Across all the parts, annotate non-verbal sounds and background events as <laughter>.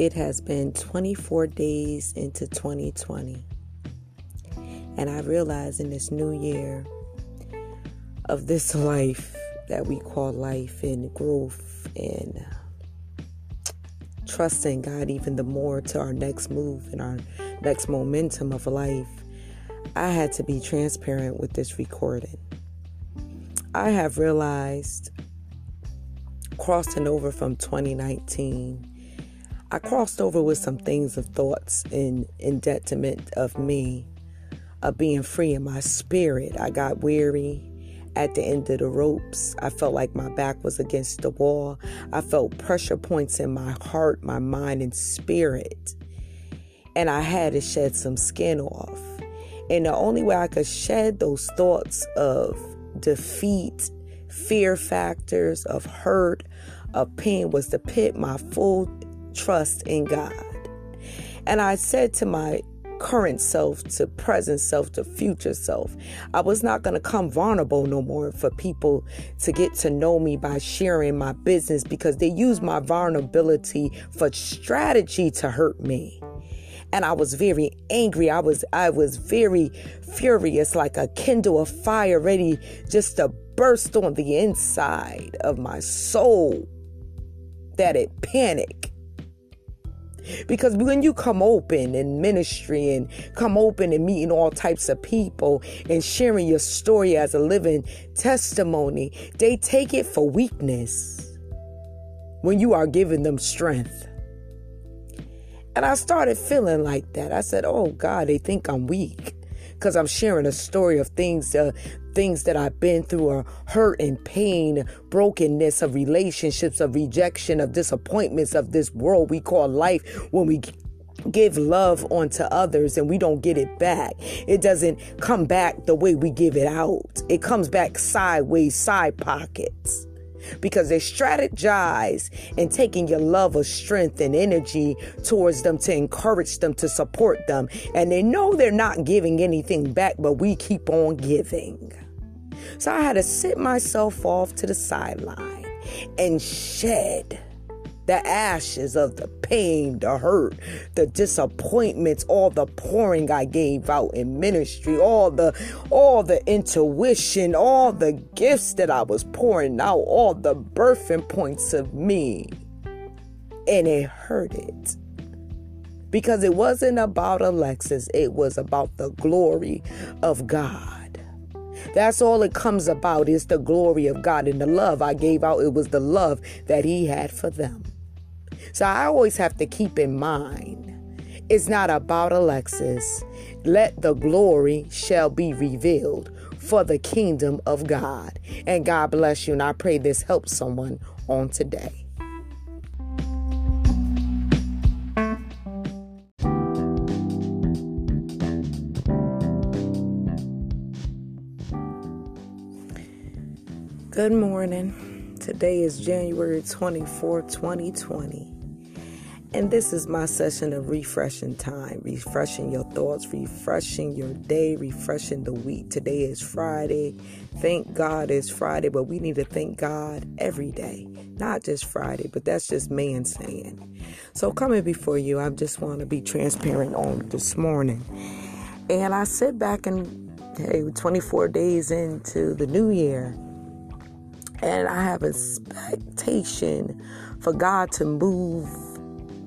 It has been 24 days into 2020. And I realize in this new year of this <laughs> life that we call life and growth and uh, trusting God even the more to our next move and our next momentum of life, I had to be transparent with this recording. I have realized crossing over from 2019, I crossed over with some things of thoughts in, in detriment of me, of being free in my spirit. I got weary at the end of the ropes. I felt like my back was against the wall. I felt pressure points in my heart, my mind, and spirit. And I had to shed some skin off. And the only way I could shed those thoughts of defeat, fear factors, of hurt, of pain was to pit my full trust in God. And I said to my current self to present self to future self. I was not going to come vulnerable no more for people to get to know me by sharing my business because they use my vulnerability for strategy to hurt me. And I was very angry. I was I was very furious like a kindle of fire ready just to burst on the inside of my soul that it panicked because when you come open in ministry and come open and meeting all types of people and sharing your story as a living testimony, they take it for weakness when you are giving them strength. And I started feeling like that. I said, Oh God, they think I'm weak because I'm sharing a story of things, uh, things that I've been through, or hurt and pain, brokenness of relationships, of rejection, of disappointments of this world we call life. When we give love onto others and we don't get it back. It doesn't come back the way we give it out. It comes back sideways, side pockets because they strategize in taking your love of strength and energy towards them to encourage them to support them. And they know they're not giving anything back but we keep on giving. So i had to sit myself off to the sideline and shed the ashes of the pain, the hurt, the disappointments, all the pouring I gave out in ministry, all the all the intuition, all the gifts that I was pouring out, all the birthing points of me. And it hurted. Because it wasn't about Alexis, it was about the glory of God. That's all it comes about is the glory of God and the love I gave out. It was the love that He had for them. So I always have to keep in mind it's not about Alexis. Let the glory shall be revealed for the kingdom of God. And God bless you. And I pray this helps someone on today. Good morning. Today is January 24, 2020. And this is my session of refreshing time, refreshing your thoughts, refreshing your day, refreshing the week. Today is Friday. Thank God it's Friday, but we need to thank God every day, not just Friday, but that's just man saying. So, coming before you, I just want to be transparent on this morning. And I sit back and, hey, 24 days into the new year, and I have expectation for God to move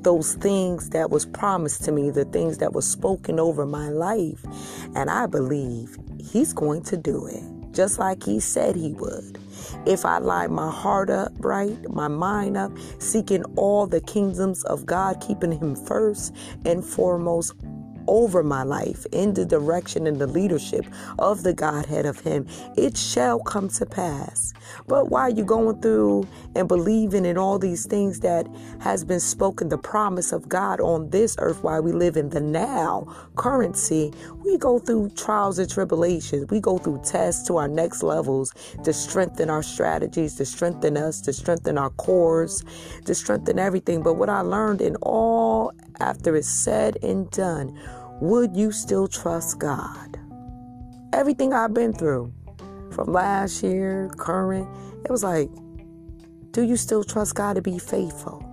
those things that was promised to me, the things that was spoken over my life. And I believe he's going to do it just like he said he would. If I line my heart up right, my mind up, seeking all the kingdoms of God, keeping him first and foremost over my life in the direction and the leadership of the Godhead of Him, it shall come to pass. But while you're going through and believing in all these things that has been spoken, the promise of God on this earth while we live in the now currency, we go through trials and tribulations. We go through tests to our next levels to strengthen our strategies, to strengthen us, to strengthen our cores, to strengthen everything. But what I learned in all after it's said and done, would you still trust God? Everything I've been through from last year, current, it was like, do you still trust God to be faithful?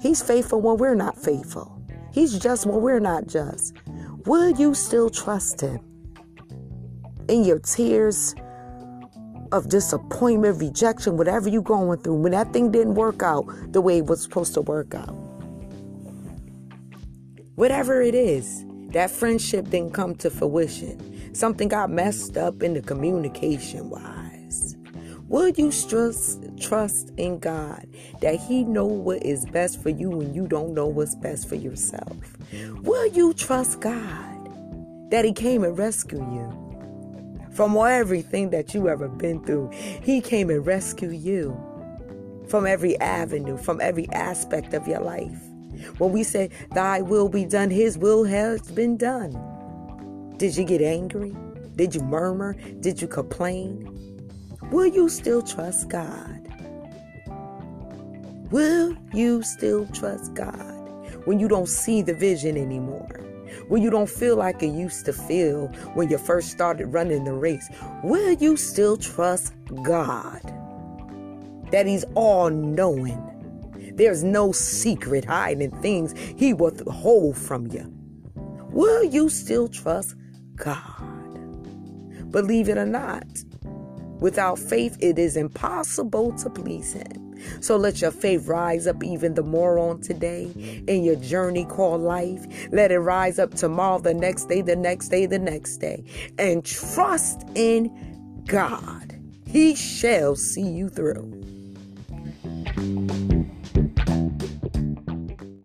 He's faithful when we're not faithful. He's just when we're not just. Will you still trust Him? In your tears of disappointment, rejection, whatever you're going through, when that thing didn't work out the way it was supposed to work out. Whatever it is, that friendship didn't come to fruition. Something got messed up in the communication wise. Will you trust, trust in God that He know what is best for you when you don't know what's best for yourself? Will you trust God that He came and rescued you? From everything that you ever been through, He came and rescued you from every avenue, from every aspect of your life. When we say, Thy will be done, His will has been done. Did you get angry? Did you murmur? Did you complain? Will you still trust God? Will you still trust God when you don't see the vision anymore? When you don't feel like it used to feel when you first started running the race? Will you still trust God that He's all knowing? There's no secret hiding things He will hold from you. Will you still trust God? Believe it or not, without faith, it is impossible to please Him. So let your faith rise up even the more on today in your journey called life. Let it rise up tomorrow, the next day, the next day, the next day. And trust in God. He shall see you through.